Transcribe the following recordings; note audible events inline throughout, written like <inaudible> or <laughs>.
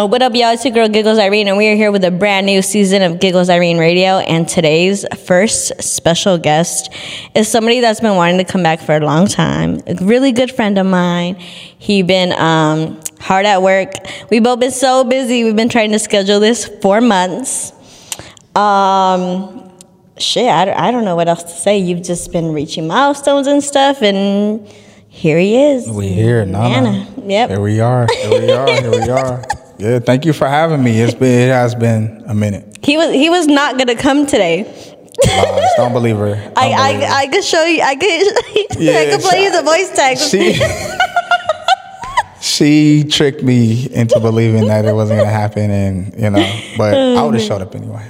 Uh, what up, y'all? It's your girl Giggles Irene, and we are here with a brand new season of Giggles Irene Radio. And today's first special guest is somebody that's been wanting to come back for a long time. A really good friend of mine. He been um, hard at work. We've both been so busy. We've been trying to schedule this for months. Um, shit, I, I don't know what else to say. You've just been reaching milestones and stuff, and here he is. We here, Nana. Nana. Yep. Here we are. Here we are. Here we are. <laughs> Yeah, thank you for having me. It's been it has been a minute. He was he was not gonna come today. Lies. Don't believe her. <laughs> Don't I, believe her. I I could show you. I could yeah, <laughs> I could play you the voice text. she she tricked me into believing that it wasn't gonna happen, and you know, but <laughs> I would have showed up anyway.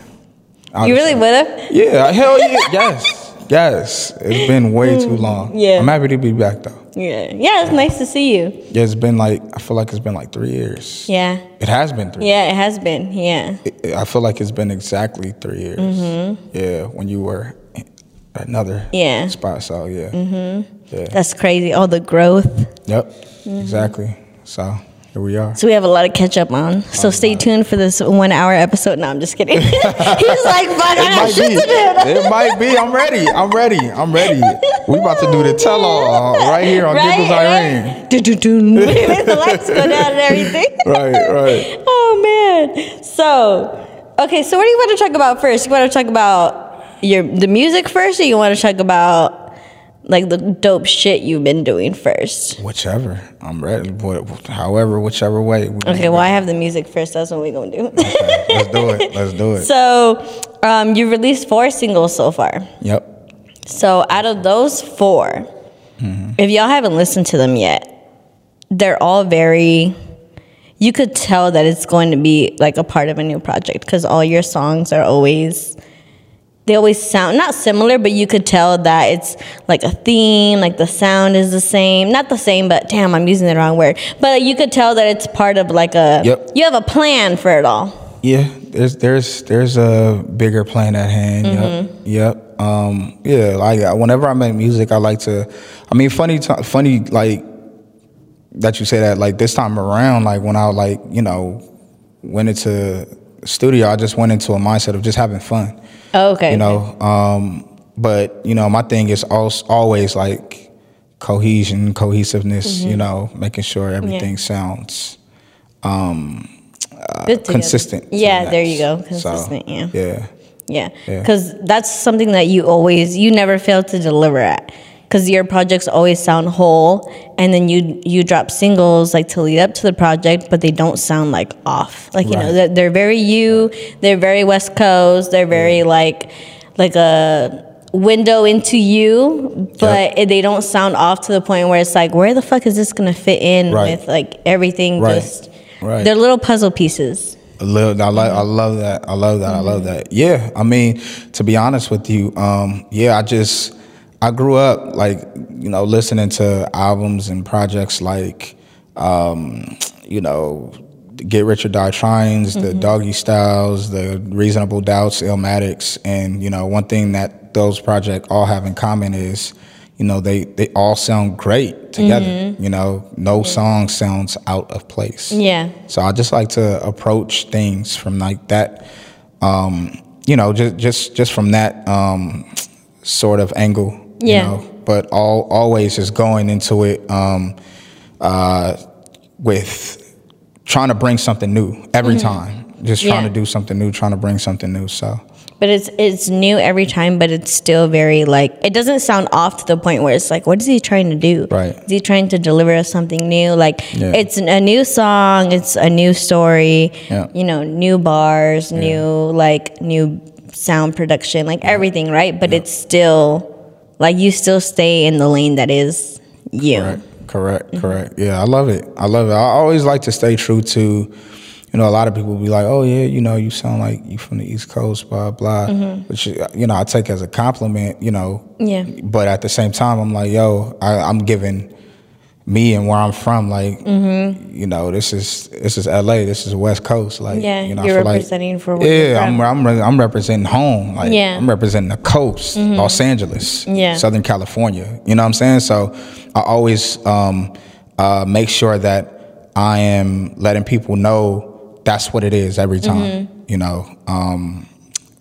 You really would have. Yeah, hell yeah, yes, yes. It's been way hmm, too long. Yeah. I'm happy to be back though. Yeah, yeah. It's nice to see you. Yeah, it's been like I feel like it's been like three years. Yeah, It has been three. yeah. It has been. Yeah. it- I feel like it's been exactly three years. Yeah, when you were another Mm-hmm. Yeah. spot. So yeah, mm-hmm. yeah, That's crazy. All the growth. yep, Mm-hmm. exactly. So here we are. So we have a lot of catch up on. So stay tuned for this one hour episode. No, I'm just kidding. <laughs> He's like, fuck, I It got might shit be. to do. It might be. I'm ready. I'm ready. I'm ready. We about to do the tell all right here on Right, Giggles Irene. <laughs> right. Do-do-do. <laughs> the lights go down and everything. Right, right. Oh man. So, okay. So what do you want to talk about first? You want to talk about your the music first, or you want to talk about like the dope shit you've been doing first? Whichever. I'm ready. However, whichever way. Okay. Well, I have the music first. That's what we're gonna do. Okay, Let's do it. <laughs> Let's do it. so, um, you released four singles so far. Yep. So out of those 4 if y'all haven't listened to them yet, they're all very. You could tell that it's going to be like a part of a new project because all your songs are always. They always sound not similar, but you could tell that it's like a theme, like the sound is the same. Not the same, but damn, I'm using the wrong word. But you could tell that it's part of like a. Yep. You have a plan for it all. Yeah, there's there's there's a bigger plan at hand. Yep, yep. Um, yeah, like uh, whenever I make music, I like to. I mean, funny, t- funny, like that you say that. Like this time around, like when I like you know went into studio, I just went into a mindset of just having fun. Oh, okay. You know, um, but you know, my thing is always like cohesion, cohesiveness. Mm-hmm. You know, making sure everything sounds um, uh, Good together. consistent. Yeah, the there you go. Consistent. So, yeah. Yeah. Yeah, Yeah. because that's something that you always, you never fail to deliver at. Because your projects always sound whole, and then you you drop singles like to lead up to the project, but they don't sound like off. Like you know, they're, they're very you. They're very West Coast. They're very like like a window into you, but it- they don't sound off to the point where it's like, where the fuck is this gonna fit in Right. with like everything? Right. Just Right. they're little puzzle pieces. I love, I, like, I love that. I love that. I love that. Yeah. I mean, to be honest with you, um, yeah, I just, I grew up like, you know, listening to albums and projects like, um, you know, Get Rich or Die Tryings, the Doggy Styles, the Reasonable Doubts, Illmatics. And, you know, one thing that those projects all have in common is, you know, they, they all sound great together. You know, no song sounds out of place. Yeah. So I just like to approach things from like that, um, you know, just just just from that um, sort of angle. Yeah. You know? But all always just going into it um, uh, with trying to bring something new every time. Just trying Mm-hmm. Yeah. to do something new, trying to bring something new. So But it's it's new every time, but it's still very like it doesn't sound off to the point where it's like, what is he trying to do? Right. Is he trying to deliver us something new? Like Yeah. it's a new song, it's a new story, Yeah. you know, new bars, new like new sound production, like everything, right? But it's still like you still stay in the lane that is you. Correct, correct, Mm-hmm. correct. Yeah, I love it. I love it. I always like to stay true to, you know, a lot of people be like, oh yeah, you know, you sound like you from the East Coast, blah blah, which you know I take as a compliment, you know. Mm-hmm. Yeah. But at the same time, I'm like, yo, I, I'm giving me and where I'm from, like, Mm-hmm. you know, this is this is LA, this is West Coast, like, Yeah, you know, you're feel like- representing for yeah, I'm. I'm re- I'm representing home, like, Yeah. Mm-hmm. I'm representing the coast, Los Angeles, Yeah. Southern California. You know what I'm saying? So I always um, uh, make sure that I am letting people know that's what it is every time. You know, um,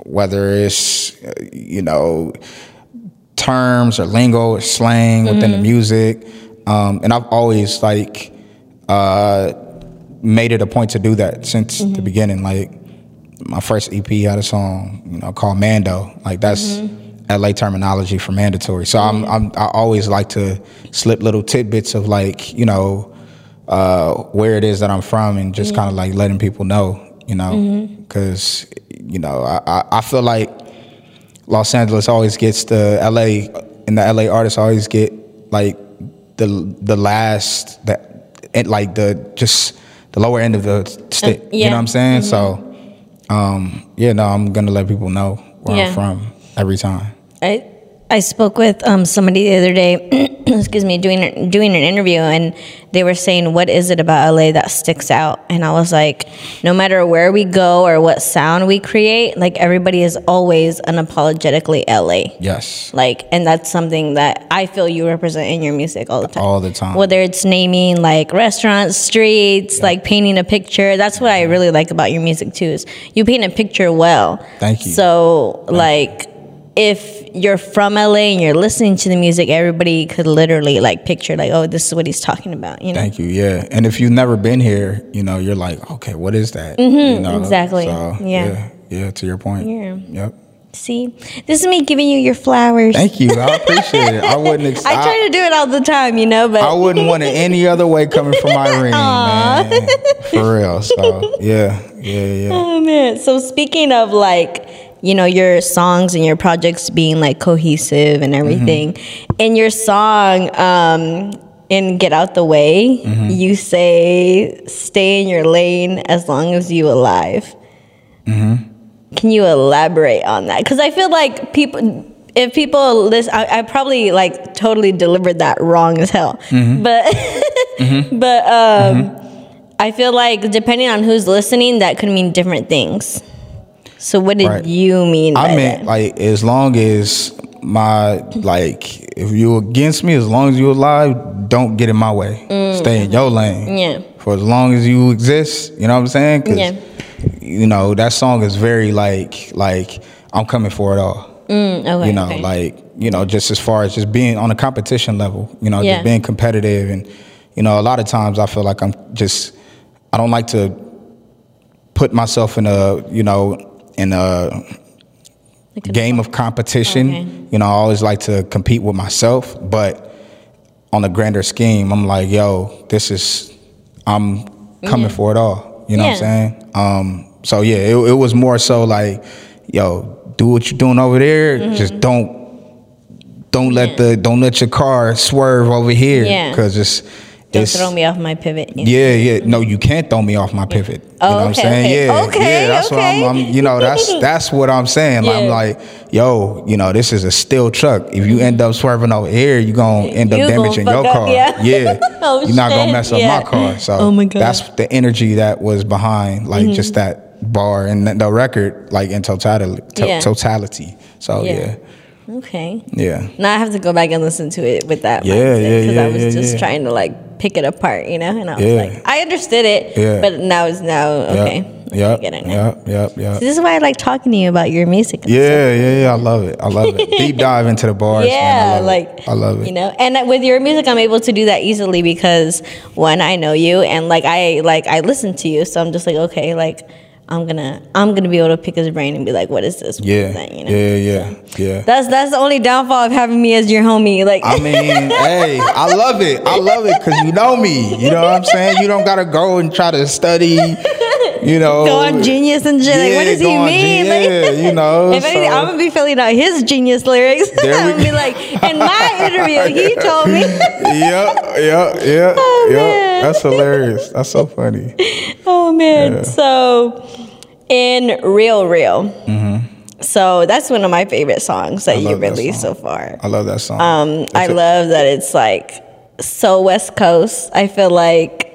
whether it's you know terms or lingo or slang within the music, um, and I've always like uh, made it a point to do that since the beginning. Like my first EP had a song, you know, called Mando. Like that's LA terminology for mandatory. So I'm, I'm I always like to slip little tidbits of like you know uh, where it is that I'm from and just kind of like letting people know, you know, because you know I, I I feel like Los Angeles always gets the LA and the LA artists always get like the the last that and like the just the lower end of the stick. You yeah. know what I'm saying? So um, yeah, no, I'm gonna let people know where Yeah. I'm from every time. I I spoke with um, somebody the other day. <clears throat> excuse me, doing doing an interview, and they were saying, "What is it about LA that sticks out?" And I was like, "No matter where we go or what sound we create, like everybody is always unapologetically LA." Yes. Like, and that's something that I feel you represent in your music all the time. All the time. Whether it's naming like restaurants, streets, like painting a picture. That's what I really like about your music too. Is you paint a picture well. Thank you. So like, if you're from LA and you're listening to the music, everybody could literally like picture like, oh, this is what he's talking about. You know. Thank you. Yeah, and if you've never been here, you know, you're like, okay, what is that? you know? Mm-hmm. exactly. So, Yeah. yeah, yeah. To your point. Yeah. Yep. See, this is me giving you your flowers. Thank you. I appreciate it. I wouldn't. <laughs> Ex- I try to do it all the time, you know, but I wouldn't want it any other way coming from <laughs> Irene, man. For real. So <laughs> yeah, yeah, yeah. Oh man. So speaking of like, you know, your songs and your projects being like cohesive and everything, mm-hmm. in your song, um, in Get Out the Way, mm-hmm. you say stay in your lane as long as you alive. Mm-hmm. Can you elaborate on that? Because I feel like people if people listen, I, I probably like totally delivered that wrong as hell. But <laughs> <laughs> but um, I feel like depending on who's listening, that could mean different things. So what did Right. you mean? by I meant that? like as long as my like if you against me, as long as you alive, don't get in my way. Stay in your lane. Mm. Yeah. For as long as you exist, you know what I'm saying? 'Cause, Yeah. You know that song is very like like I'm coming for it all. Mm, okay, you know, okay. like you know, just as far as just being on a competition level, you know, Yeah. just being competitive, and you know, a lot of times I feel like I'm just I don't like to put myself in a you know in a game of competition. Okay. You know, I always like to compete with myself, but on a grander scheme, I'm like, yo, this is I'm coming for it all. You know what I'm saying? Um, so yeah, it, it was more so like, yo, do what you're doing over there. Mm-hmm. Just don't don't let the don't let your car swerve over here Yeah. because it's Don't it's throw me off my pivot. you know? yeah, yeah. No, you can't throw me off my pivot. You Oh, know what I'm okay, saying? okay. Yeah, Okay, yeah. That's what I'm, okay. I'm. You know, that's that's what I'm saying. Like, I'm like, yo, you know, this is a steel truck. If you end up swerving over here, you're gonna end up You damaging your up, car. yeah. <laughs> Oh, you're not gonna mess up yeah. my car. So Oh, my God. Mm-hmm. that's the energy that was behind, like, just that bar and the- record, like in totality. To- Yeah. Totality. So Yeah. yeah, Okay. yeah. Now I have to go back and listen to it with that. Yeah, mindset, yeah, Because yeah, I was yeah, just yeah. trying to like pick it apart, you know. And I was Yeah. like, I understood it, Yeah. but now it's now okay. I Yep. get it Yep. now. Yep. Yep. Yep. This is why I like talking to you about your music. Yeah, yeah, yeah. I love it. I love it. Deep dive into the bars. man. I Yeah, love it. like I love it. You know, and with your music, I'm able to do that easily because one, I know you, and like I like I listen to you, so I'm just like, okay, like I'm gonna I'm gonna be able to pick his brain and be like, what is this? Yeah? You know? yeah, yeah, yeah. That's that's the only downfall of having me as your homie. Like, I mean, <laughs> hey, I love it. I love it because you know me. You know what I'm saying? You don't gotta go and try to study. You know, go on genius and shit. like, what does he mean? Gen- Like, yeah, you <laughs> know, if anything, I'm gonna be filling out his genius lyrics. <laughs> I'm gonna be like, in my interview, he told me. Yep, yep, yep, Oh, yep. man. That's hilarious. That's so funny. <laughs> Oh man. So in Real Real. Mhm. So that's one of my favorite songs that you Mm-hmm. that released so far. I love that song. Um, I a- love that it's like so West Coast. I feel like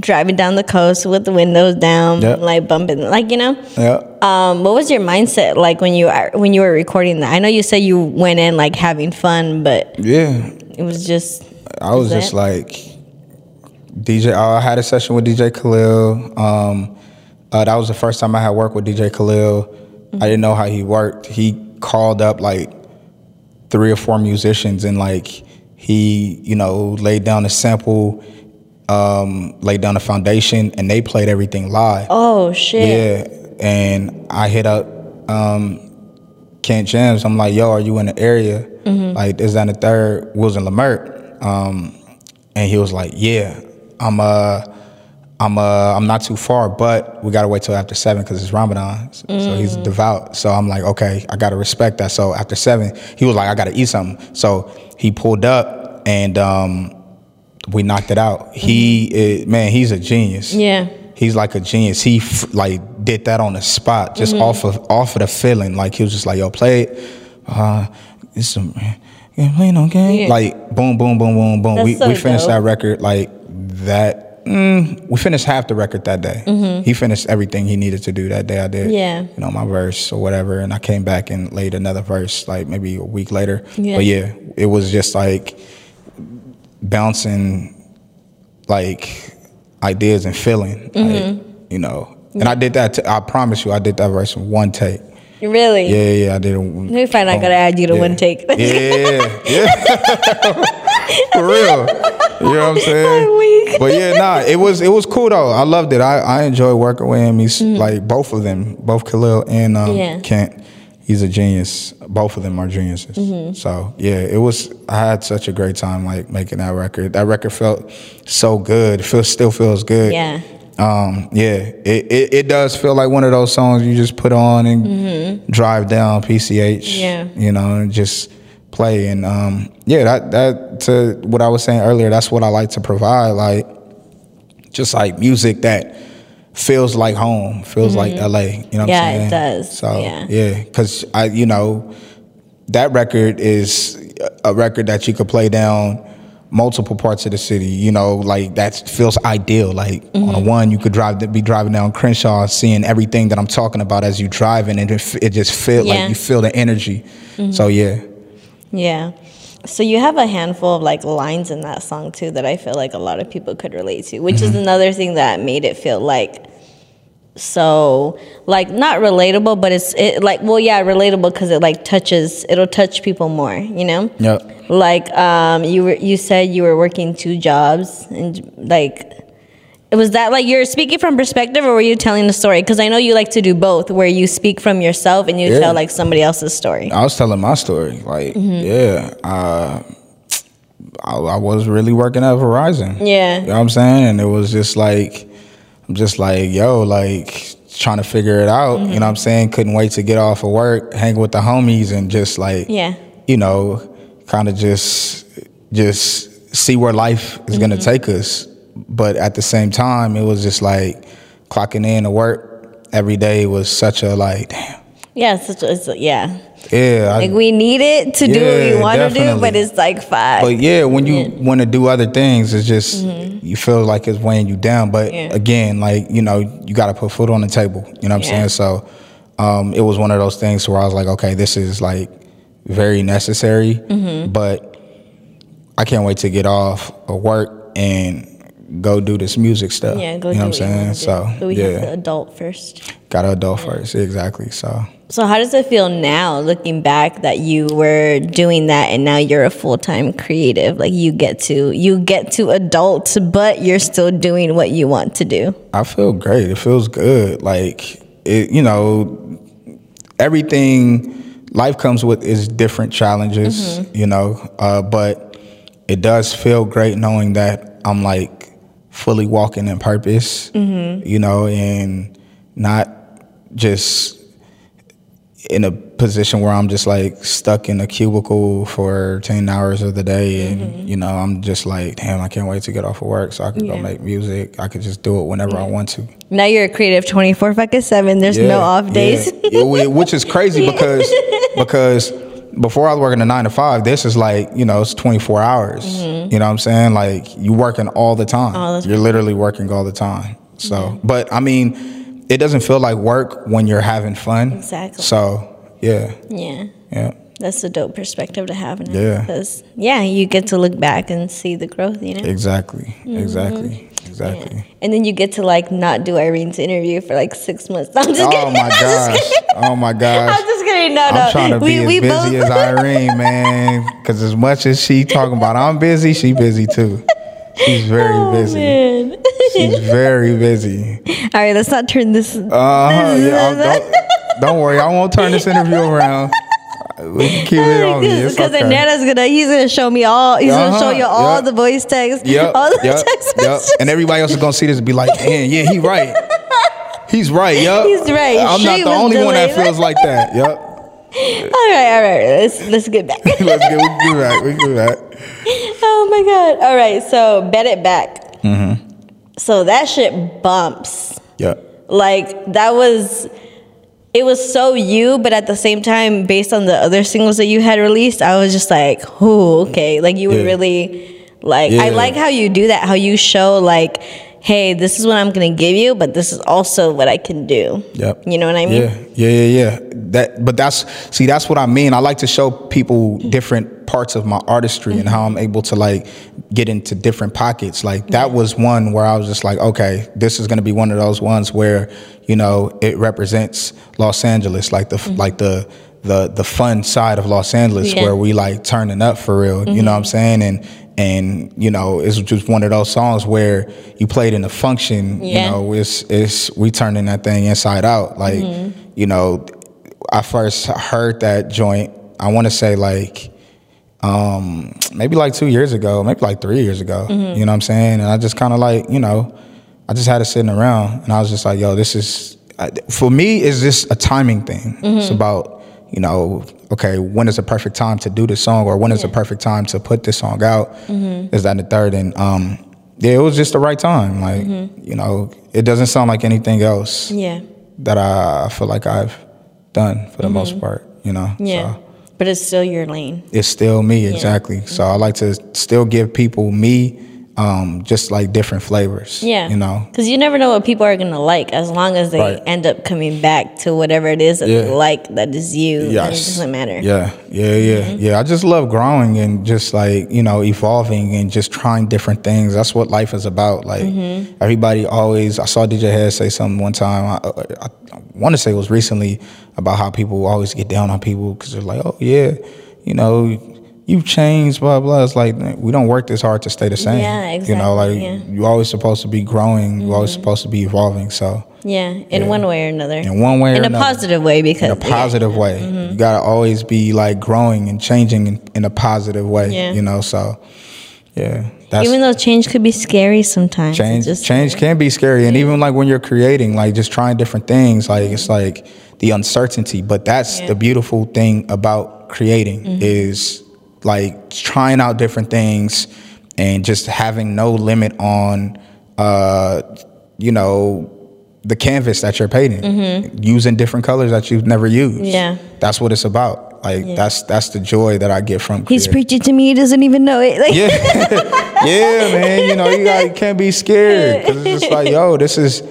driving down the coast with the windows down, Yep. like bumping, like you know. Yep. Um, what was your mindset like when you are when you were recording that? I know you said you went in like having fun, but Yeah. it was just I was Is just that- like DJ. I had a session with DJ Khalil. Um, Uh, that was the first time I had worked with DJ Khalil. I didn't know how he worked. He called up like three or four musicians and like he, you know, laid down a sample, um, laid down a foundation, and they played everything live. Oh shit. Yeah, and I hit up um, Kent Jamz. I'm like, "Yo, are you in the area? Like, is that the third? Was in Leimert?" Um, and he was like, "Yeah, I'm uh, I'm uh, I'm not too far, but we gotta wait till after seven because it's Ramadan. So, so he's devout. So I'm like, okay, I gotta respect that. So after seven, he was like, I gotta eat something. So he pulled up and um, we knocked it out. He, is, man, he's a genius. Yeah. He's like a genius. He f- like did that on the spot, just Mm-hmm. off of off of the feeling. Like he was just like, "Yo, play it." Uh, it's some, play no game. Yeah. Like boom, boom, boom, boom, boom. That's we so we finished dope. that record like that. Mm, we finished half the record that day. He finished everything he needed to do that day. I did. Mm-hmm. Yeah. You know my verse or whatever, and I came back and laid another verse like maybe a week later. Yeah. But yeah, it was just like bouncing like ideas and feeling, Mm-hmm. like, you know. And I did that. T- I promise you, I did that verse in one take. Really? Yeah, yeah, yeah, I did it. Let me find out. I gotta add you to yeah. one take. Yeah, yeah, <laughs> <laughs> <laughs> for real. You know what I'm saying? But yeah, nah, it was it was cool though. I loved it. I I enjoyed working with him. He's Mm-hmm. like both of them, both Khalil and um, Yeah. Kent. He's a genius. Both of them are geniuses. Mm-hmm. So yeah, it was. I had such a great time like making that record. That record felt so good. It feels still feels good. Yeah. Um, yeah, it, it, it does feel like one of those songs you just put on and drive down PCH. Mm-hmm. Yeah. You know, and just play. And um, yeah, that that to what I was saying earlier, that's what I like to provide. Like just like music that feels like home, feels like LA. You know what Mm-hmm. Yeah, it does. So Yeah. yeah, because I, you know, that record is a record that you could play down multiple parts of the city. You know, like that feels ideal. Like on Mm-hmm. a one, you could drive be driving down Crenshaw, seeing everything that I'm talking about as you driving, and it, it just feel Yeah. Mm-hmm. like you feel the energy. So yeah, Yeah. So you have a handful of like lines in that song too that I feel like a lot of people could relate to, which Mm-hmm. is another thing that made it feel like so like not relatable, but it's it like well yeah relatable because it like touches it'll touch people more, you know. yep. Like um you were you said you were working two jobs and like was that like you're speaking from perspective or were you telling the story? Because I know you like to do both, where you speak from yourself and you Yeah. tell like somebody else's story. I was telling my story. Like, Mm-hmm. yeah, uh, I, I was really working at Verizon. Yeah. You know what I'm saying? And it was just like, I'm just like, yo, like trying to figure it out. You know what I'm saying? Couldn't wait to get off of work, hang with the homies, and just like, Yeah. you know, kind of just just see where life is gonna take us. But at the same time, it was just like clocking in to work every day was such a like, damn. Yeah, such a, a- yeah. Yeah, I, Like we need it to do what we Yeah, want to do, but it's like five. But yeah, when you want to do other things, it's just you feel like it's weighing you down. But Mm-hmm. Yeah. again, like you know, you got to put food on the table. You know what I'm saying? So um, it was one of those things where I was like, okay, this is like very necessary, Mm-hmm. but I can't wait to get off of work and go do this music stuff. yeah, go you know what I'm saying? want to do. So but we have to yeah, adult first. got to adult first, exactly. So. So how does it feel now, looking back, that you were doing that and now you're a full time creative? Like you get to you get to adult, but you're still doing what you want to do. I feel great. It feels good. Like it, you know, everything life comes with is different challenges, you know. Uh, but it does feel great knowing that I'm like fully walking in purpose, mm-hmm. you know, and not just in a position where I'm just like stuck in a cubicle for 10 hours of the day and mm-hmm. you know I'm just like damn I can't wait to get off of work so I can Yeah. go make music I could just do it whenever I want to Now you're a creative twenty four fucking seven. There's no off days. yeah. Yeah, which is crazy <laughs> because because before I was working a nine to five, this is like you know it's twenty four hours. You know what I'm saying? Like you working all the time. Mm-hmm. All the You're literally working all the time. So, but I mean, it doesn't feel like work when you're having fun. Exactly. So yeah, yeah. yeah, That's a dope perspective to have now. Yeah. Because yeah, you get to look back and see the growth, you know? exactly, Mm-hmm. exactly. exactly. Yeah. And then you get to like not do Irene's interview for like six months. <laughs> I'm just Oh kidding. my <laughs> I'm just gosh! kidding. Oh my <laughs> gosh! I'm. No, no. I'm trying to be we, we as busy both. as Irene, man. Because as much as she talking about I'm busy, she busy too. She's very Oh, busy. man. She's very busy. All right, let's not turn this. Uh huh. Yeah. <laughs> Don't, don't worry. I won't turn this interview around. We can keep it on. Because okay. Nana's gonna he's gonna show me all he's gonna show Uh-huh, you all yep. the voice text, Yep. all the Yep. text Yep. messages. And everybody else is gonna see this and be like, man, yeah, he right. He's right. Yup. <laughs> He's right. I'm She not the only one that feels like that. Yup. <laughs> all right, all right. Let's let's get back. <laughs> Let's get we get back. We can get back. <laughs> oh my god. All right, so bet it back. Mm-hmm. So that shit bumps. Yep. Like that was it was so you, but at the same time, based on the other singles that you had released, I was just like, oh, okay. Like you were Yeah. really like I like how you do that, how you show like, hey, this is what I'm gonna give you, but this is also what I can do. Yep. You know what I mean? Yeah, yeah, yeah, yeah. That, but that's see, that's what I mean. I like to show people different parts of my artistry and how I'm able to like get into different pockets. Like that was one where I was just like, okay, this is gonna be one of those ones where you know it represents Los Angeles, like the mm-hmm. like the the the fun side of Los Angeles Yeah. where we like turning up for real. You know mm-hmm. what I'm saying? And and you know it's just one of those songs where you played in a function. Yeah. You know, it's it's we turning that thing inside out. Like mm-hmm. you know, I first heard that joint. I want to say like um maybe like two years ago, maybe like three years ago. Mm-hmm. You know what I'm saying? And I just kind of like you know, I just had it sitting around, and I was just like, yo, this is for me. Is this a timing thing? It's about you know, okay, when is the perfect time to do this song, or when is the perfect time to put this song out? Mm-hmm. Is that the third? And um, yeah, it was just the right time. Like mm-hmm. you know, it doesn't sound like anything else Yeah. that I feel like I've done for the most mm-hmm. part. You know, Yeah. So But it's still your lane. it's still me exactly. So I like to still give people me, um, just like different flavors. Yeah. you know. Because you never know what people are going to like as long as they Right. end up coming back to whatever it is that they like that is you. Yes. It doesn't matter. Yeah, yeah, yeah, Mm-hmm. yeah. I just love growing and just like you know evolving and just trying different things. That's what life is about. Like Mm-hmm. everybody always. I saw DJ Hed say something one time. I, I, I want to say it was recently about how people always get down on people because they're like, oh yeah, you know. You've changed, blah blah. It's like we don't work this hard to stay the same. Yeah, You know, like exactly, yeah. Mm-hmm. you're always supposed to be growing. You're always supposed to be evolving. So Yeah, in one way or another. in one way or another. in a another positive way because in a positive way. Mm-hmm. You gotta always be like growing and changing in, in a positive way. Yeah. You know, so yeah, Yeah. Even though change could be scary sometimes. change. just- change can be scary, and even like when you're creating, like just trying different things, like it's like the uncertainty. But that's Yeah. the beautiful thing about creating Mm-hmm. is like trying out different things and just having no limit on, uh, you know. The canvas that you're painting, using different colors that you've never used. Mm-hmm. Yeah. that's what it's about. Like Yeah. that's that's the joy that I get from. He's creating. preaching to me. He doesn't even know it. Like, Yeah, <laughs> <laughs> yeah, man. You know, you you can't be scared because it's just like, yo, this is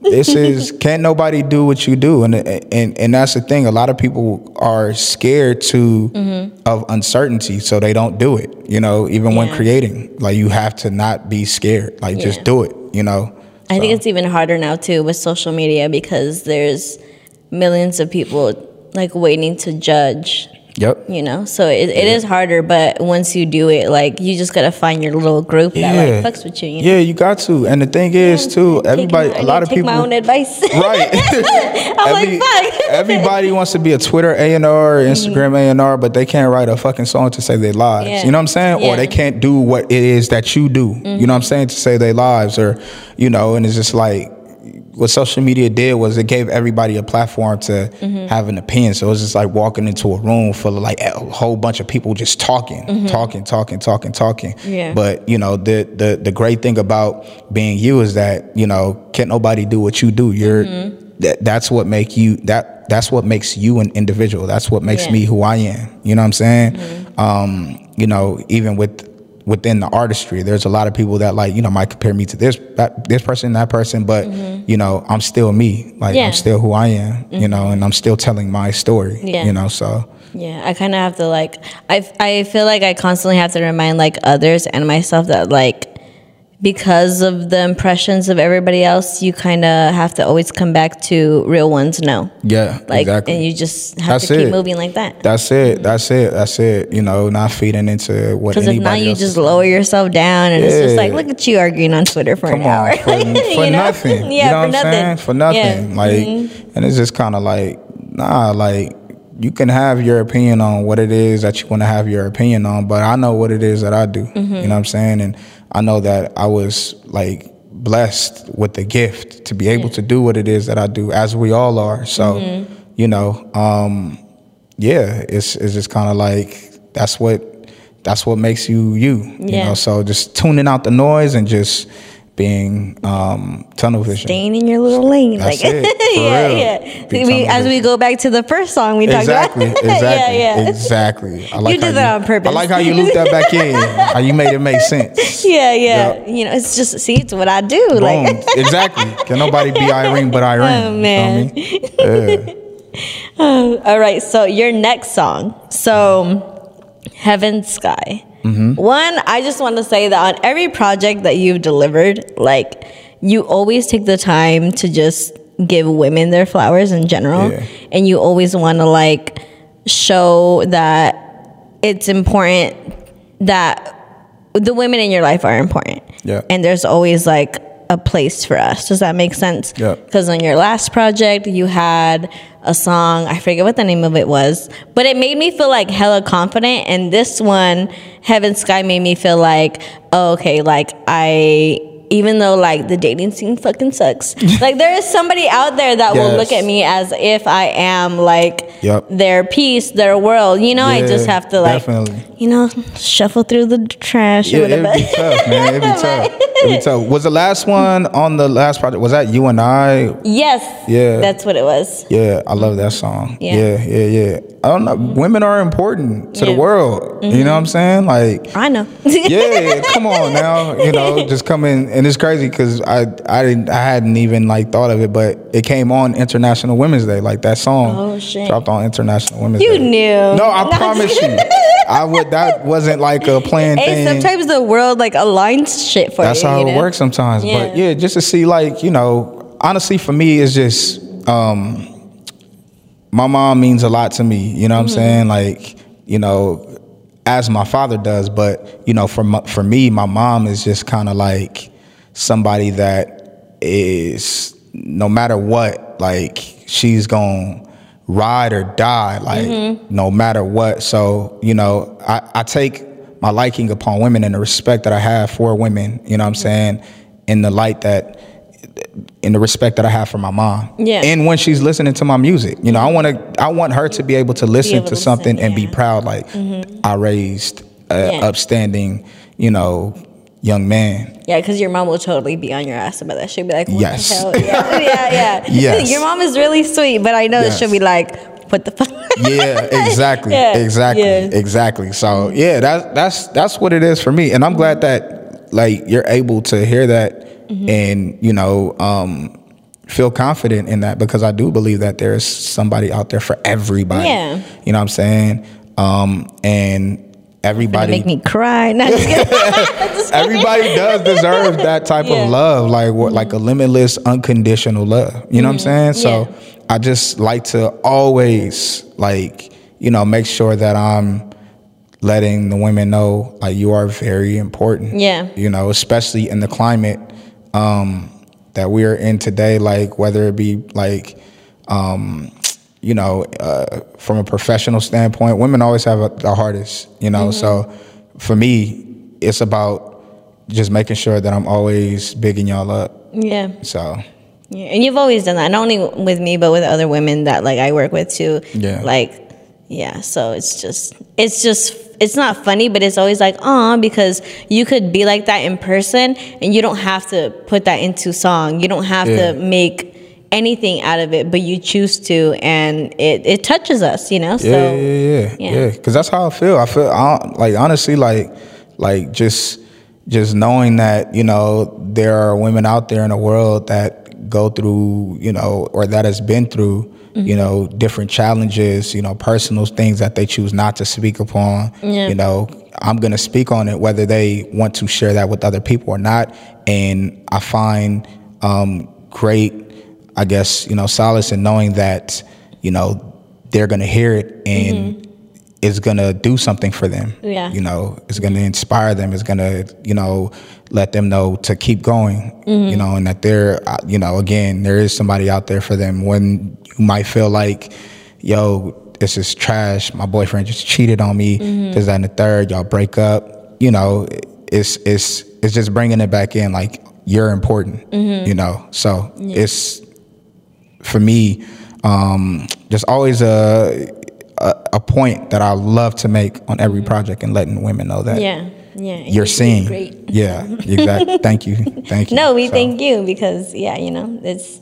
this is <laughs> can't nobody do what you do, and and and that's the thing. A lot of people are scared to mm-hmm. of uncertainty, so they don't do it. You know, even when creating, like you have to not be scared. Like just do it. You know. I think it's even harder now too with social media because there's millions of people like waiting to judge. Yep. You know, so it, it is harder, but once you do it, like you just gotta find your little group that like fucks with you. you know? Yeah, you got to. And the thing is, too, everybody, I a lot of take people. my own advice. <laughs> Right. I'm like, <laughs> fuck. everybody wants to be a Twitter A and R, mm-hmm. Instagram A and R, but they can't write a fucking song to say their lives. Yeah. You know what I'm saying? Yeah. Or they can't do what it is that you do. You know mm-hmm. what I'm saying? To say their lives, or you know, and it's just like what social media did was it gave everybody a platform to Mm-hmm. have an opinion. So it was just like walking into a room full of like a whole bunch of people just talking, talking, talking, talking, talking. Mm-hmm. Yeah. But you know, the the the great thing about being you is that you know can't nobody do what you do. You're Mm-hmm. that that's what make you that that's what makes you an individual. That's what makes Yeah. me who I am. You know what I'm saying? Um, you know, even with within the artistry, there's a lot of people that like you know might compare me to this that, this person, that person, but mm-hmm. you know I'm still me. Like Yeah. I'm still who I am. You know, mm-hmm. and I'm still telling my story. Yeah. You know, so Yeah, I kind of have to like I I feel like I constantly have to remind like others and myself that like because of the impressions of everybody else, you kind of have to always come back to real ones. No, Yeah, like, exactly. and you just have That's to keep it. moving like that. That's it. That's it. That's it. You know, not feeding into what Because if not, you just lower yourself down, and it's just like, look at you arguing on Twitter for Come an hour, on, for, <laughs> for You know? nothing. <laughs> Yeah, you know for nothing. saying? For nothing. Yeah. Mm-hmm. Like, and it's just kind of like, nah, like you can have your opinion on what it is that you want to have your opinion on, but I know what it is that I do. Mm-hmm. You know what I'm saying? And I know that I was like blessed with the gift to be able to do what it is that I do, as we all are. So, Mm-hmm. you know, um, yeah, it's it's just kind of like that's what that's what makes you you. You Yeah. know, so just tuning out the noise and just being um, tunnel vision. Staying in your little lane, That's like <laughs> it, for yeah, real. yeah. Be We, as we go back to the first song we Exactly, talked about, exactly, <laughs> yeah, yeah. exactly. I like You how did that on purpose. I like how you looped that back in. <laughs> How you made it make sense. Yeah, yeah. Yep. You know, it's just see, it's what I do. Boom. Like, exactly. Can nobody be Irene but Irene? Oh, You man. feel me? Yeah. all right. So your next song, so Heaven Sky. Mm-hmm. One, I just want to say that on every project that you've delivered, like you always take the time to just give women their flowers in general, Yeah. and you always want to like show that it's important that the women in your life are important. Yeah. And there's always like a place for us. Does that make sense? Yeah. Because on your last project, you had a song, I forget what the name of it was, but it made me feel like hella confident. And this one, Heaven Sky, made me feel like, oh, okay, like I. Even though like the dating scene fucking sucks, <laughs> like there is somebody out there that will look at me as if I am like Yep. their peace, their world. You know, I just have to like, definitely. you know, shuffle through the trash Yeah, it'd be tough, man. It'd be <laughs> tough. It'd be tough. Was the last one on the last project? Was that you and I? yes, Yeah. that's what it was. Yeah, I love that song. Yeah. Yeah, yeah, yeah. I don't know. Women are important to Yeah. Mm-hmm. the world. You know what I'm saying? Like, I know. <laughs> yeah, come on now. You know, just come in, and it's crazy because I, I didn't, I hadn't even like thought of it, but it came on International Women's Day. Like that song Oh, shit. dropped on International Women's You Day. knew. No, I <laughs> promise you, <laughs> I would. That wasn't like a planned Hey, thing. sometimes the world like aligns shit for That's you. That's how you it know? works sometimes. Yeah. But yeah, just to see like, you know, honestly for me it's just um my mom means a lot to me, you know what I'm saying? Like, you know, as my father does, but you know, for my, for me, my mom is just kind of like somebody that is no matter what, like she's going ride or die like mm-hmm. no matter what. So, you know, I, I take my liking upon women and the respect that I have for women, you know what I'm mm-hmm. saying, in the light that in the respect that I have for my mom. Yeah. And when she's listening to my music, you know, I want to, I want her to be able to listen able to to something listen, and be proud. Like mm-hmm. I raised a Yeah. upstanding, you know, young man. Yeah, because your mom will totally be on your ass about that. She'll be like, what Yes. the hell? Yeah, yeah. yeah. <laughs> Yes. your mom is really sweet, but I know that Yes. she'll be like, what the fuck? <laughs> Yeah, exactly, Yeah, exactly, yeah. exactly. So yeah, that's that's that's what it is for me, and I'm glad that like you're able to hear that Mm-hmm. and you know um, feel confident in that because I do believe that there's somebody out there for everybody. Yeah. you know what I'm saying, um, and everybody Make me cry. <laughs> Everybody does deserve that type Yeah. of love, like what, like a limitless, unconditional love. You know what I'm saying? So Yeah. I just like to always like you know make sure that I'm letting the women know like you are very important. Yeah. You know, especially in the climate um, that we are in today, like whether it be like um, you know, uh, from a professional standpoint, women always have a, the hardest, you know. So for me, it's about just making sure that I'm always bigging y'all up. yeah. So Yeah, and you've always done that, not only with me, but with other women that like I work with too. Yeah. Like, yeah. So it's just, it's just, it's not funny, but it's always like, ah, because you could be like that in person, and you don't have to put that into song. You don't have Yeah. to make anything out of it, but you choose to, and it it touches us, you know. yeah, So yeah, yeah, yeah. yeah. Because that's how I feel. I feel I, like honestly, like like just just knowing that you know there are women out there in the world that go through, you know, or that has been through, you know, different challenges, you know, personal things that they choose not to speak upon. Yeah. You know, I'm going to speak on it whether they want to share that with other people or not. And I find um, great, I guess, you know, solace in knowing that, you know, they're going to hear it and mm-hmm. it's going to do something for them. Yeah. You know, it's going to inspire them. It's going to, you know, let them know to keep going, you mm-hmm. know, and that they're, uh, you know, again, there is somebody out there for them when you might feel like, yo, this is trash. My boyfriend just cheated on me. Mm-hmm. This, that, and the third. Y'all break up. You know, it's it's it's just bringing it back in. Like you're important. You know, so it's for me, um, just always a, a a point that I love to make on every project and letting women know that Yeah, yeah. you're seeing. Great. Yeah, exactly. thank you, thank <laughs> you. No, we So, thank you because yeah, you know, it's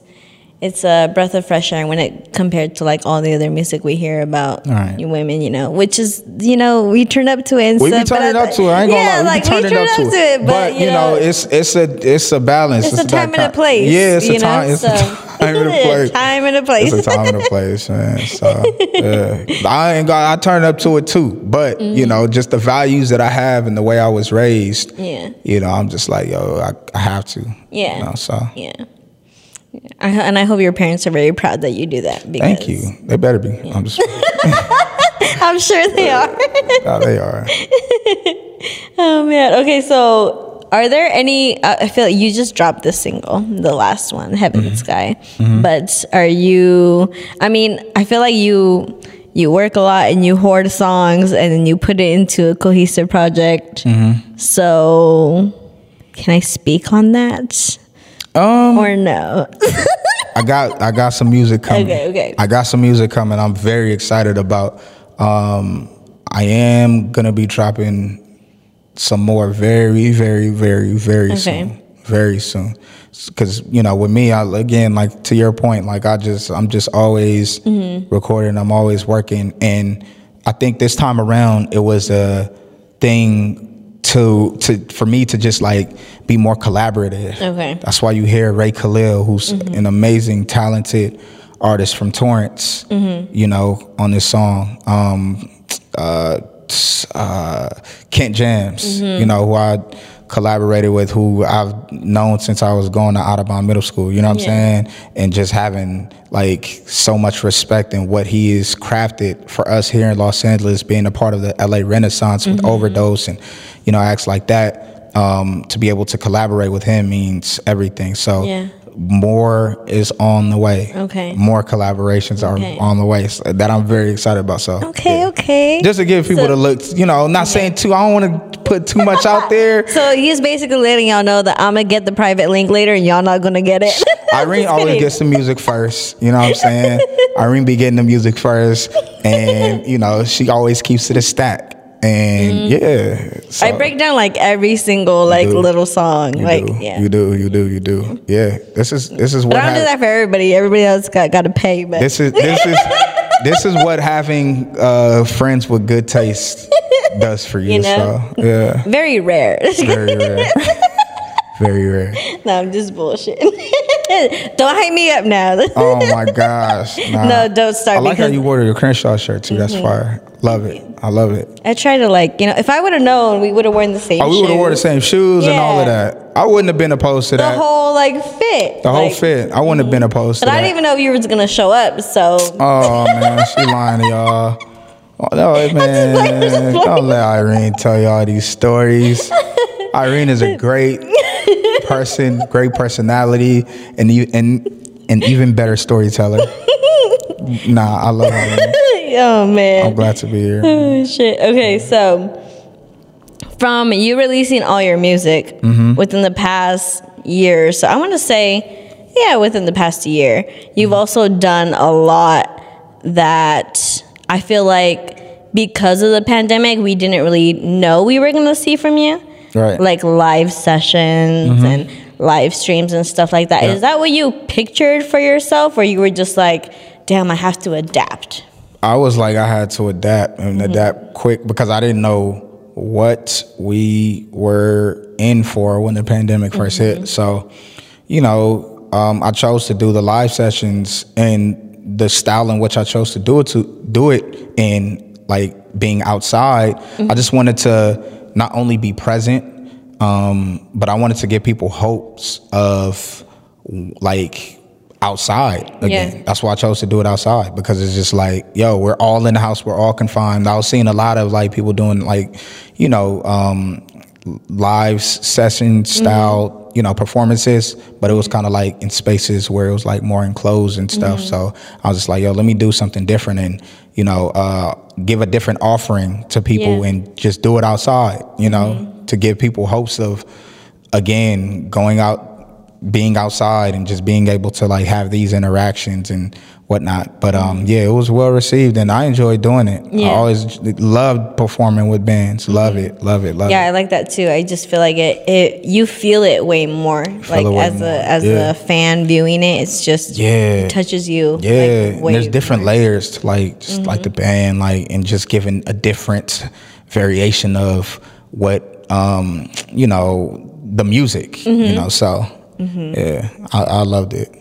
it's a breath of fresh air when it compared to like all the other music we hear about right. you women, you know, which is you know we turn up to it. And We be stuff, but turning at up to it. I ain't gonna yeah, lie. We like be turning turn up to it. but, you know, it's it's a it's a balance. it's a time and a place. Yeah, it's you a time. Know? It's so, a <laughs> time and a <laughs> place. time and a place. It's a time and a place, man. So yeah. I ain't got. I turn up to it too, but you know, just the values that I have and the way I was raised. Mm-hmm. Yeah. You know, I'm just like, yo, I, I have to. Yeah. You know, so yeah. I, and I hope your parents are very proud that you do that. Because thank you. They better be. I'm just. <laughs> I'm sure they are. oh, they are. <laughs> Oh man. Okay, so are there any? Uh, I feel like you just dropped the single, the last one, "Heaven and Sky." But are you? I mean, I feel like you you work a lot and you hoard songs and then you put it into a cohesive project. So, can I speak on that Um, or no? I got I got some music coming. Okay, okay. I got some music coming. I'm very excited about. Um, I am gonna be dropping some more very, very, very, very Okay. soon. Very soon. Because you know, with me, I again like to your point, like I just I'm just always Mm-hmm. recording. I'm always working, and I think this time around it was a thing to to for me to just like be more collaborative. Okay. That's why you hear Rae Khalil, who's an amazing, talented artist from Torrance, you know, on this song. Um, uh, uh, Kent Jamz, you know, who I collaborated with, who I've known since I was going to Audubon Middle School, you know what Yeah. I'm saying? And just having like so much respect in what he is crafted for us here in Los Angeles, being a part of the LA Renaissance with Overdoz and, you know, acts like that um, to be able to collaborate with him means everything. So Yeah. more is on the way. Okay. More collaborations Okay. are on the way so that I'm very excited about. So Okay, yeah. okay. Just to give people So- to look, you know, not saying too. I don't want to put too much out <laughs> there. So he's basically letting y'all know that I'm gonna get the private link later, and y'all not gonna get it. Irene <laughs> always kidding. gets the music first. You know what I'm saying? <laughs> Irene be getting the music first, and you know she always keeps it a stack. And yeah, so. I break down like every single like little song. you like do, yeah. you do, you do, you do. Yeah, this is this is what But I don't do that for everybody. Everybody else got got to pay. But this is this is <laughs> this is what having uh, friends with good taste <laughs> does for you. You know? So yeah, very rare. very rare, <laughs> very rare. no, I'm just bullshit. <laughs> don't hype me up now. <laughs> Oh my gosh! Nah. No, don't start I like how you wore your Crenshaw shirt too. That's mm-hmm. fire. Love it. I love it. I try to like you know if I would have known, we would have worn the same. Oh, we would have wore the same shoes and all of that. I wouldn't have been opposed to The that. The whole like fit. the whole like- fit. I wouldn't have been mm-hmm. opposed to But I didn't even know if you was gonna show up. So oh man, she lying to y'all. Oh, no, <laughs> man, playing, I'm just playing. don't let Irene tell y'all these stories. Irene is a great person, great personality, and you and an even better storyteller. Nah, I love Irene. <laughs> oh man. I'm glad to be here. Oh, <laughs> shit. Okay, so from you releasing all your music Mm-hmm. within the past year, so I want to say, yeah, within the past year, you've Mm-hmm. also done a lot that I feel like because of the pandemic, we didn't really know we were going to see from you. Right. Mm-hmm. Like live sessions and live streams and stuff like that. Is Yeah. that what you pictured for yourself, or you were just like, damn, I have to adapt? I was like, I had to adapt and adapt quick because I didn't know what we were in for when the pandemic 1st hit. So, you know, um, I chose to do the live sessions and the style in which I chose to do it to do it in like being outside. I just wanted to not only be present, um, but I wanted to give people hopes of like outside again. Yeah. That's why I chose to do it outside because it's just like, yo, we're all in the house, we're all confined. I was seeing a lot of like people doing like, you know, um, live session style, you know, performances, but it was kind of like in spaces where it was like more enclosed and stuff. So I was just like, yo, let me do something different and, you know, uh, give a different offering to people Yeah. and just do it outside, you know, mm-hmm. to give people hopes of, again, going out being outside and just being able to like have these interactions and whatnot. But um, yeah, it was well received and I enjoyed doing it. Yeah. I always loved performing with bands. Love it, love it, love Yeah, I like that too. I just feel like it, it you feel it way more. like way as more. a as Yeah. a fan viewing it, it's just Yeah. it touches you. Yeah, like, there's different more. Mm-hmm. layers to like just like the band, like and just giving a different variation of what um, you know the music. Mm-hmm. You know, so yeah, I, I loved it.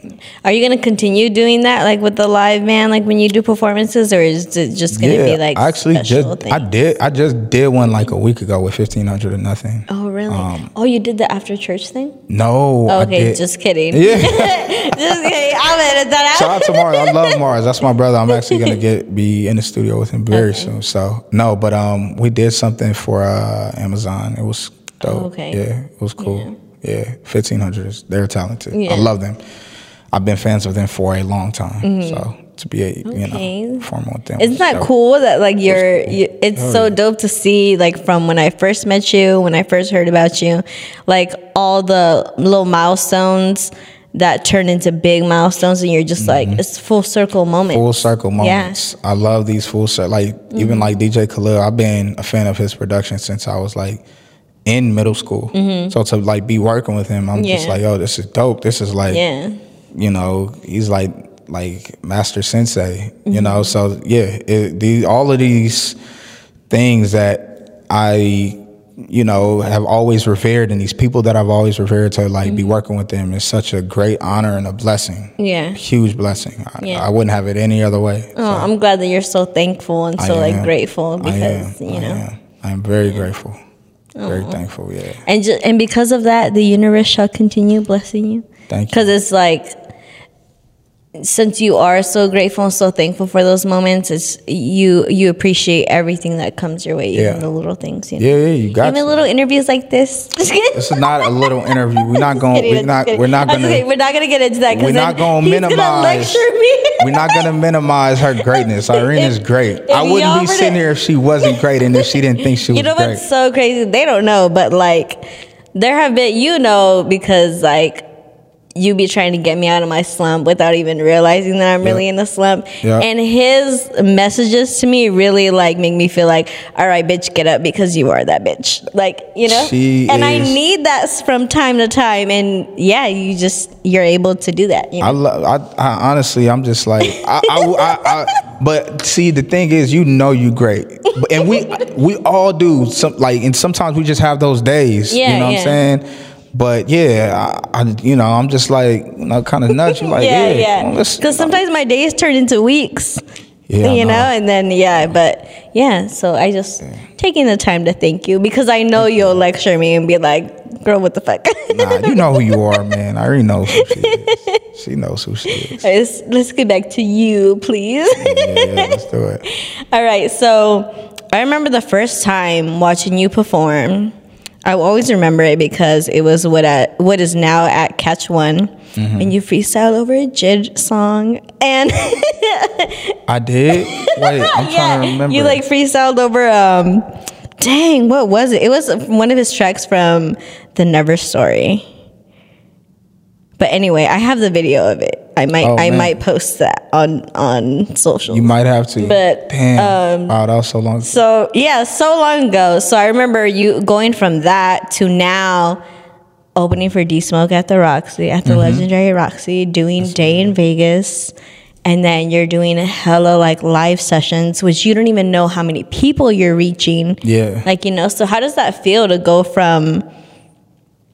Are you gonna continue doing that, like with the live band, like when you do performances, or is it just gonna yeah, be like I actually just I did I just did one like a week ago with fifteen hundred or nothing. Oh really? um, oh, you did the after church thing? No, I okay, just kidding. yeah. <laughs> just kidding. I'm edit that Shout out. to Mars. I love <laughs> Mars. That's my brother. I'm actually gonna get be in the studio with him very soon. So no, but um, we did something for uh, Amazon. It was dope. Oh, okay. Yeah, it was cool. Yeah, fifteen hundreds. They're talented. Yeah. I love them. I've been fans of them for a long time. So to be a you Mm-hmm. Know formal with them. Isn't that dope. cool that like you're, you, it's so yeah. dope to see like from when I first met you, when I first heard about you, like all the little milestones that turn into big milestones and you're just like it's full circle moment. Mm-hmm. full circle moments. I love these full circle. Like Mm-hmm. even like DJ Khalil, I've been a fan of his production since I was like in middle school. So to like be working with him, I'm just Mm-hmm. Like, oh, this is dope. This is like, Yeah. you know, he's like like master sensei. You Mm-hmm. know, so yeah, it, the, all of these things that I. You know, have always revered, and these people that I've always revered to like Mm-hmm. be working with them is such a great honor and a blessing Yeah. huge blessing. I, Yeah. I wouldn't have it any other way. Oh, I'm glad that you're so thankful and so like grateful because you know. I am very grateful. Very oh. thankful. Yeah. And ju- and because of that, the universe shall continue blessing you. Thank you. Because it's like, since you are so grateful and so thankful for those moments, it's you you appreciate everything that comes your way, even Yeah. the little things. You know? Yeah, yeah, you got even to. little interviews like this. <laughs> This is not a little interview. We're not <laughs> going. We're not. We're not kidding. gonna. We're not gonna get into that. We're not gonna he's Gonna minimize. lecture me. We're not gonna minimize her greatness. Irene is <laughs> great. I if wouldn't be sitting to- here if she wasn't great and if she didn't think she was great. You know great. what's so crazy? They don't know, but like, there have been, you know, because like, you be trying to get me out of my slump without even realizing that I'm really in the slump. Yeah. And his messages to me really like make me feel like, all right, bitch, get up because you are that bitch. Like, you know? She and I need that from time to time. And yeah, you just, you're able to do that. You know? I love. I, I honestly, I'm just like, I, I, I, I- But see, the thing is, you know, you great, and we we all do. Some like, and sometimes we just have those days. Yeah, you know what I'm saying. But yeah, I, I you know, I'm just like, you know, kind of <laughs> nudge you, like, yeah, yeah, yeah. Because sometimes my days turn into weeks. Yeah, you know, know. and then yeah, but yeah. So I just taking the time to thank you because I know you'll lecture me and be like, "Girl, what the fuck?" <laughs> Nah, you know who you are, man. I already know who she is. She knows who she is. let's, let's get back to you, please. Yeah, yeah, let's do it. <laughs> All right. So I remember the first time watching you perform. I will always remember it because it was what at what is now at Catch One, Mm-hmm. and you freestyle over a JID song, and <laughs> I did. Wait, I'm trying to remember. You like freestyled over um dang, what was it? It was one of his tracks from The Never Story. But anyway, I have the video of it. I might Oh, I man. might post that on on social. you might have to. But, damn, um, wow, that was so long. ago. so yeah, so long ago. So I remember you going from that to now opening for D Smoke at the Roxy, at the Mm-hmm. legendary Roxy, doing Day N Vegas. And then you're doing a hella like live sessions, which you don't even know how many people you're reaching. Yeah. Like, you know, so how does that feel to go from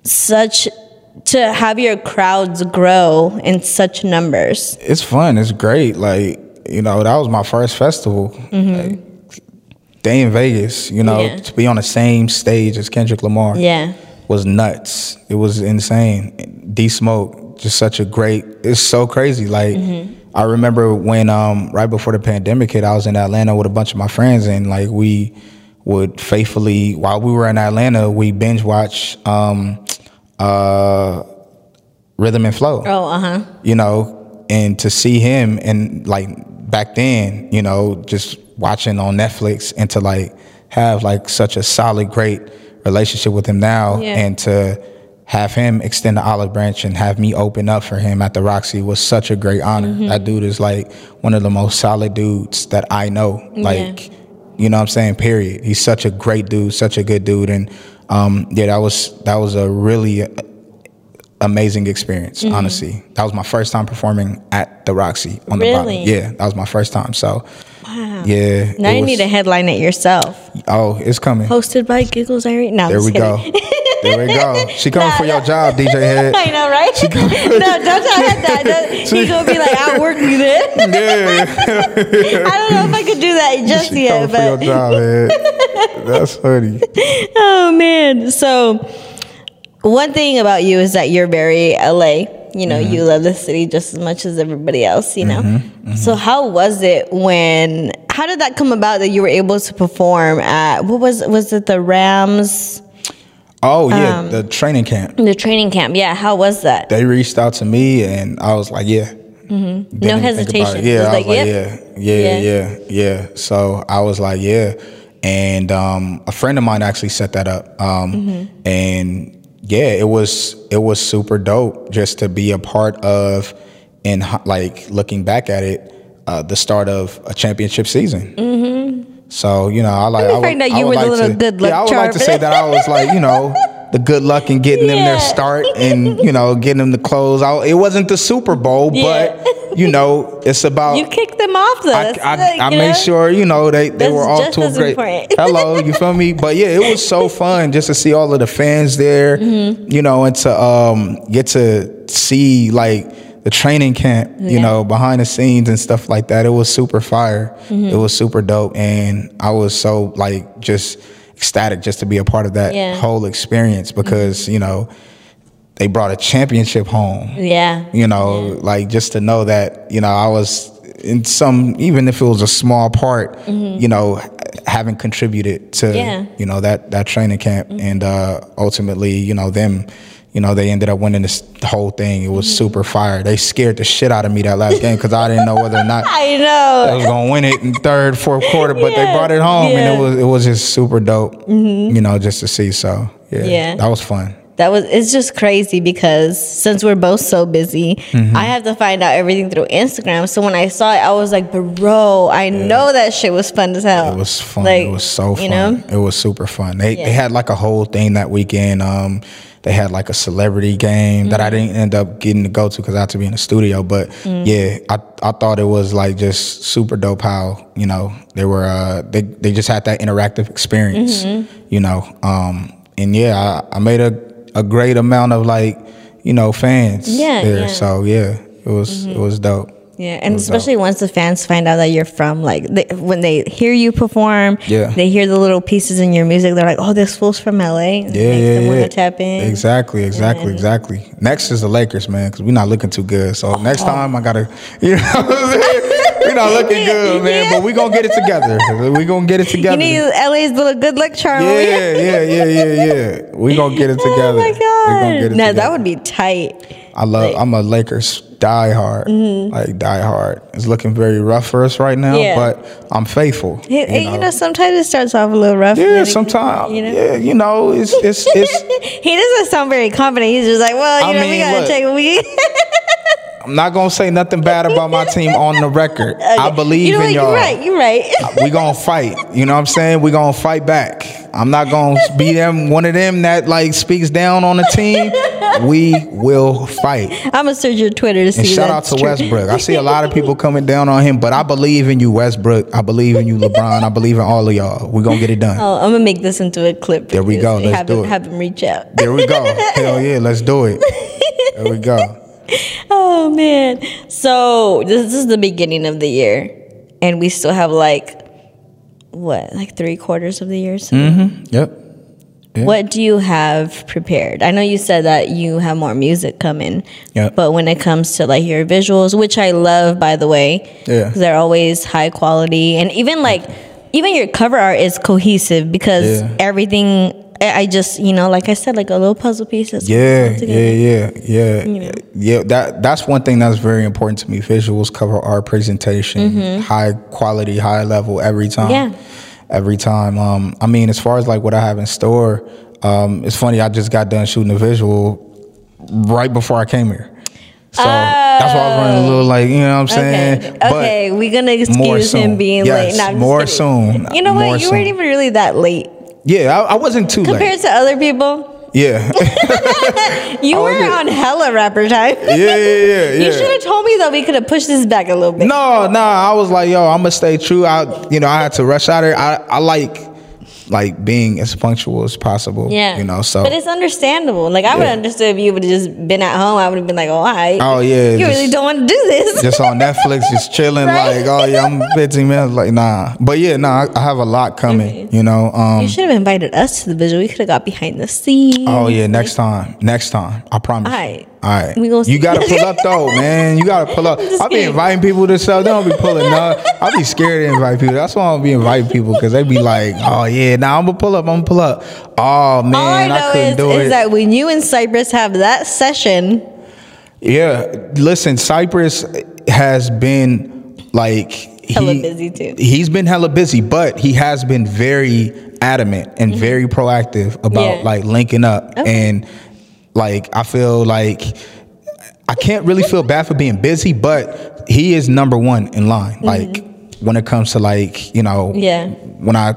such to have your crowds grow in such numbers? It's fun. It's great. Like you know, that was my first festival. Like, Day N Vegas. You know, Mm-hmm. Yeah. to be on the same stage as Kendrick Lamar. Yeah. was nuts. It was insane. D Smoke, just such a great. It's so crazy. Like I remember when um, right before the pandemic hit, I was in Atlanta with a bunch of my friends, and like we would faithfully while we were in Atlanta, we binge watch um, uh, Rhythm and Flow Oh, uh huh. you know, and to see him and like back then, you know, just watching on Netflix and to like have like such a solid, great relationship with him now Yeah. and to have him extend the olive branch and have me open up for him at the Roxy was such a great honor. Mm-hmm. That dude is like one of the most solid dudes that I know. Like, you know what I'm saying? Period. He's such a great dude, such a good dude. And um, yeah, that was that was a really amazing experience, Mm-hmm. honestly. That was my first time performing at the Roxy on the bottom. Yeah, that was my first time. So, yeah. Now you was- need to headline it yourself. Oh, it's coming. Hosted by Giggles Irene. No, There we go. There we go. She coming for your job, DJ <laughs> Hed. I know, right? <laughs> no, don't tell him that. <laughs> Don't- He's gonna be like, "I'll work you then." Yeah, I don't know if I could do that just she yet, coming for your job, Hed. That's funny. oh man. So one thing about you is that you're very LA. You know, Mm-hmm. you love the city just as much as everybody else. You know. So how was it when? How did that come about that you were able to perform at what was was it the Rams Oh yeah, Um, the training camp. the training camp? Yeah. How was that? They reached out to me, and I was like, yeah. Mm-hmm. No even think about it. hesitation. Yeah, It was I was like, like, yep. yeah, yeah, Yeah. yeah, yeah. So I was like, yeah, and um, a friend of mine actually set that up, um, Mm-hmm. and yeah, it was it was super dope just to be a part of, and like looking back at it, uh, the start of a championship season. So you know, I like. I would, I you were the like little to, good luck Yeah, I would like to say that I was like, you know, the good luck in getting them their <laughs> start and you know getting them the clothes. I, it wasn't the Super Bowl, Yeah. but you know, it's about. You kicked them off though. I, I, like, I made know? sure you know they, they That's were off just to a great. <laughs> Hello, you feel me? But yeah, it was so <laughs> fun just to see all of the fans there, Mm-hmm. you know, and to um, get to see like the training camp, you Yeah. know, behind the scenes and stuff like that. It was super fire. Mm-hmm. It was super dope, and I was so like just ecstatic just to be a part of that Yeah. Mm-hmm. whole experience because you know they brought a championship home Yeah. you know like just to know that you know i was in some even if it was a small part you know having contributed to Mm-hmm. Yeah. you know that that training camp and uh ultimately you know them you know they ended up winning this whole thing it was Mm-hmm. super fire they scared the shit out of me that last game because i didn't know whether or not <laughs> I know I was gonna win it in third, fourth quarter, but they brought it home, yeah. and it was it was just super dope, you know, just to see. So yeah, Yeah. that was fun. That was it's just crazy because since we're both so busy, Mm-hmm. I have to find out everything through Instagram. So when I saw it, I was like, bro, I know that shit was fun as hell. It was fun. Like, it was so fun. You know? It was super fun. They Yeah. they had like a whole thing that weekend. Um, they had like a celebrity game that I Mm-hmm. didn't end up getting to go to because I had to be in the studio. But Mm. yeah, I I thought it was like just super dope how you know they were uh they they just had that interactive experience. Mm-hmm. You know, um, and yeah, I, I made a a great amount of like you know fans Yeah, there. yeah. Mm-hmm. So yeah, it was it was dope. Yeah, and especially once the fans find out that you're from, like, they, when they hear you perform, Yeah. they hear the little pieces in your music, they're like, oh, this fool's from LA. And Yeah, yeah, yeah. tap in. Exactly, exactly, exactly. Next is the Lakers, man, because we're not looking too good. So next time I gotta, <laughs> you know, what I'm saying? We're not looking good, man. But we gonna get it together. We gonna get it together. You need LA's little good luck charm. yeah, yeah, yeah, yeah, yeah. We gonna get it <laughs> together. Oh my We gonna get god! together. that would be tight. I love. I'm a Lakers die hard, like die hard. It's looking very rough for us right now, Mm-hmm. Yeah. but I'm faithful. Hey, hey, you know, sometimes it starts off a little rough. yeah, sometimes. you know. Yeah, you know, it's it's it's. <laughs> he doesn't sound very confident. He's just like, well, you I know, we gotta look. take we. <laughs> I'm not gonna say nothing bad about my team on the record. <laughs> I believe you know in y'all. You're right. You're right. Uh, we gonna fight. You know what I'm saying? We gonna fight back. I'm not gonna be them one of them that like speaks down on the team. we will fight. I'm gonna search your Twitter to see. And shout out to true. Westbrook. I see a lot of <laughs> people coming down on him, but I believe in you, Westbrook. I believe in you, LeBron. I believe in all of y'all. We're gonna get it done. Oh, I'm gonna make this into a clip. There we go. Let's have do him, it. Have him reach out. There we go. <laughs> Hell yeah, let's do it. There we go. <laughs> Oh man. So this is the beginning of the year, and we still have like what, like three quarters of the year. So mm-hmm. Yep. Yeah. What do you have prepared? I know you said that you have more music coming, Yep. but when it comes to like your visuals, which I love, by the way, Yeah. they're always high quality, and even like even your cover art is cohesive because Yeah. everything. I just you know, like I said, like a little puzzle piece. Yeah, put together. yeah, yeah, yeah, yeah. That that's one thing that's very important to me. Visuals, cover art, presentation, high quality, high level every time. Mm-hmm. Yeah. every time. Um, I mean, as far as like what I have in store, um, it's funny. I just got done shooting a visual right before I came here, so that's why I was running a little like you know what I'm saying. Okay, okay, we're gonna excuse him being Yes, late. No, more kidding. soon. You know what? More you weren't even really that late Yeah, I, I wasn't too late. compared to other people. Yeah, <laughs> You were on hella rapper time. yeah, yeah, yeah. <laughs> You yeah. should have told me though. We could have pushed this back a little bit. No, no, I was like, yo, I'm gonna stay true. I, you know, I had to rush out here. I, I like, like being as punctual as possible. Yeah, you know. So, but it's understandable. Like I would Yeah. have understood if you would have just been at home. I would have been like, oh, I. oh yeah, you just, really don't want to do this. just on <laughs> Netflix, just chilling. Right? Like, oh yeah, I'm 15 minutes. Like, nah. But yeah, nah, I, I have a lot coming. You know. Um. you should have invited us to the visual. We could have got behind the scenes. Oh yeah, next time. Next time. I promise. Alright. All right. We gonna you gotta pull up though, man. You gotta pull up. <laughs> I be inviting people to stuff. They don't be pulling up. I'll be scared to invite people. That's why I don't be inviting people because they be like, oh yeah, now I'm gonna pull up. I'm gonna pull up. Oh man, All I know couldn't is, do is it. that when you and Cypress have that session, yeah. Listen, Cypress has been like he, Hella busy, too. He's been hella busy, but he has been very adamant and very proactive about Mm-hmm. Yeah. like linking up and like I feel like I can't really feel bad for being busy, but he is number one in line. Like when it comes to like you know, Mm-hmm. Yeah. when I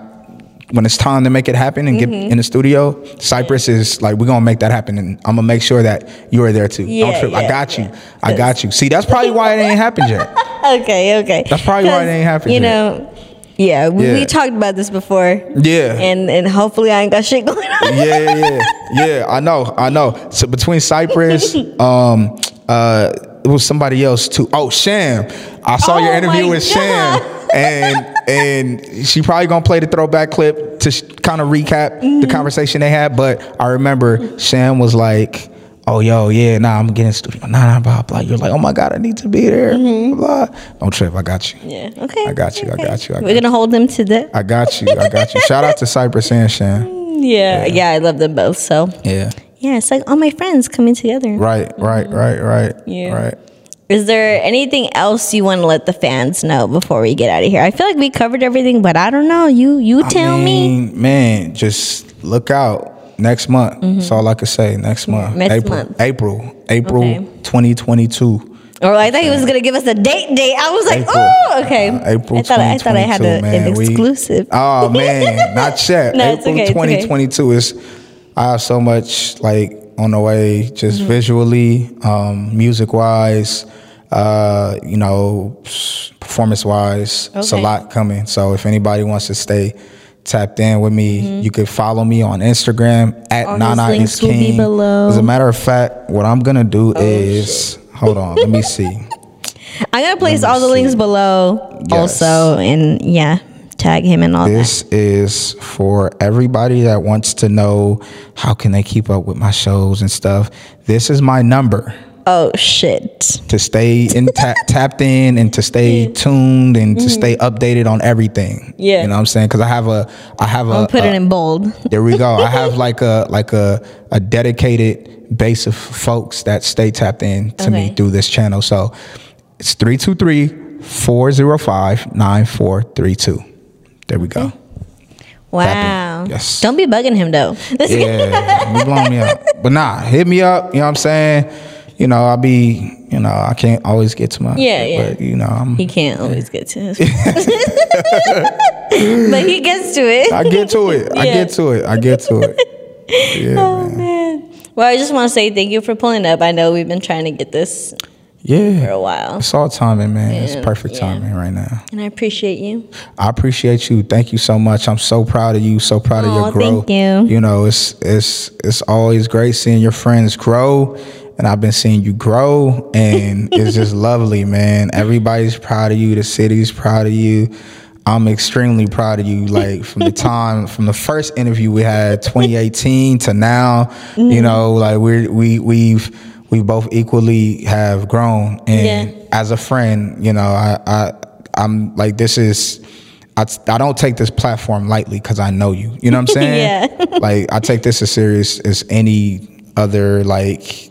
when it's time to make it happen and Mm-hmm. get in the studio, Cypress is like we're gonna make that happen, and I'm gonna make sure that you are there too. Yeah, Don't trip. I got you. yeah. I got you. See, that's probably why it ain't happened yet. <laughs> okay, okay. That's probably why it ain't happened You yet. know, yeah, we, we talked about this before. Yeah. and and hopefully I ain't got shit going on. yeah, yeah, yeah, yeah. I know, I know. So between Cypress, <laughs> um, uh, it was somebody else too. Oh, Sham. I saw your Oh interview my with Sham, <laughs> and and she probably gonna play the throwback clip to sh- kind of recap Mm-hmm. the conversation they had. But I remember Sham was like. Oh yo, yeah, nah, I'm getting studio. Nah, nah, blah blah. You're like, oh my god, I need to be there. Blah. Don't trip, I got you. Mm-hmm. Yeah, okay. I got you, I got you, I We're got gonna hold them to that. I got you, I got you. Shout out to Cypress and Sham <laughs> Yeah, yeah, I love them both. So Yeah. yeah, it's like all my friends coming together. Right, right, right, right. Yeah. Right. Is there anything else you want to let the fans know before we get out of here? I feel like we covered everything, but I don't know. You you tell I me. Man, just look out next month. That's all I could say. Next month. Mm-hmm. next April. month. April. April Okay. 2022. Or I thought he was gonna give us a date date. I was like, oh, okay. Uh, April I thought I, thought I had 2022, a, an man. We- exclusive. Oh <laughs> man, not yet. No, April okay, it's okay. 2022 is. I have so much like on the way, just Mm-hmm. visually, um, music wise, uh, you know, performance wise. It's a lot coming. So if anybody wants to stay tapped in with me, you can follow me on Instagram at Mm-hmm. All Nana is links will be King. Oh, As a matter of fact, what I'm gonna do is hold on, let me <laughs> see. I'm gonna place all the see. links below Yes. also, and yeah, tag him and all that. This is for everybody that wants to know how can they keep up with my shows and stuff. This is my number Oh shit. to stay in ta- tapped in and to stay tuned and to stay updated on everything. Mm-hmm. Yeah. you know what I'm saying? Because I have a, I have a. I'll put a- it in bold. there we go. I have <laughs> like a like a a dedicated base of folks that stay tapped in to me through this channel. So it's 323-405-9432. There we go. Wow. Yes. Don't be bugging him though. Yeah, you blowing me up. <laughs> But nah, hit me up. You know what I'm saying? You know, I'll be, you know, I can't always get to my Yeah, yeah. But you know, I'm He can't always get to his. <laughs> but he gets to it. I get to it. I Yeah. get to it. I get to it. <laughs> Yeah, Oh man. man. Well, I just want to say thank you for pulling up. I know we've been trying to get this yeah for a while, It's all timing, man. it's Yeah, perfect yeah. timing right now. and I appreciate you. I appreciate you. Thank you so much. I'm so proud of you. So proud of your growth. thank you. You know, it's it's it's always great seeing your friends grow, and I've been seeing you grow, and <laughs> it's just lovely, man. Everybody's proud of you. The city's proud of you. I'm extremely proud of you. Like from the <laughs> time, from the first interview we had, 2018 to now, Mm-hmm. you know, like we're we we've we both equally have grown, and Yeah. as a friend, you know, I, I I'm like this is I, I don't take this platform lightly because I know you. You know what I'm <laughs> saying? Yeah. like I take this as serious as any other like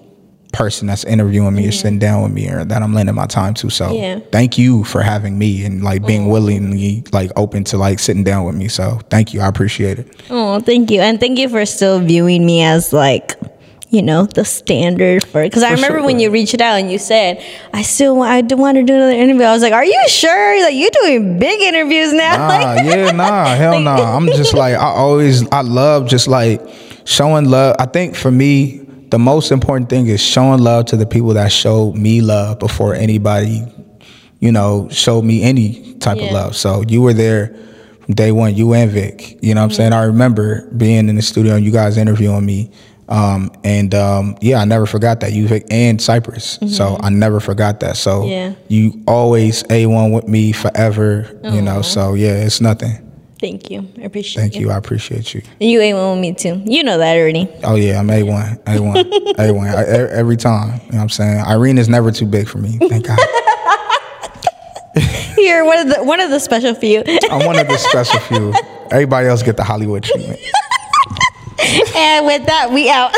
person that's interviewing me or sitting down with me or that I'm lending my time to. So Yeah. thank you for having me and like being willingly like open to like sitting down with me. So thank you. I appreciate it. Oh, thank you, and thank you for still viewing me as like. You know the standard for because I remember sure. when you reached out and you said I still want I do want to do another interview. I was like, "Are you sure? Like you doing big interviews now?" Nah, Like- yeah, nah, <laughs> hell nah. I'm just like I always I love just like showing love. I think for me, the most important thing is showing love to the people that showed me love before anybody, you know, showed me any type of love. So you were there from day one, you and Vic. You know what I'm saying? I remember being in the studio and you guys interviewing me. Um, and um, yeah, I never forgot that you Vic and Cypress. So I never forgot that. So Yeah. you always a one with me forever. You know, so yeah, it's nothing. Thank you. I appreciate Thank you. I appreciate you. And you ain't one with me too. You know that already. Oh yeah, I'm a one, a one, <laughs> a one. I- e- Every time, you know what I'm saying. Irene is never too big for me. Thank God. <laughs> You're one of the one of the special few. I'm one of the special few. <laughs> Everybody else get the Hollywood treatment. and with that, we out.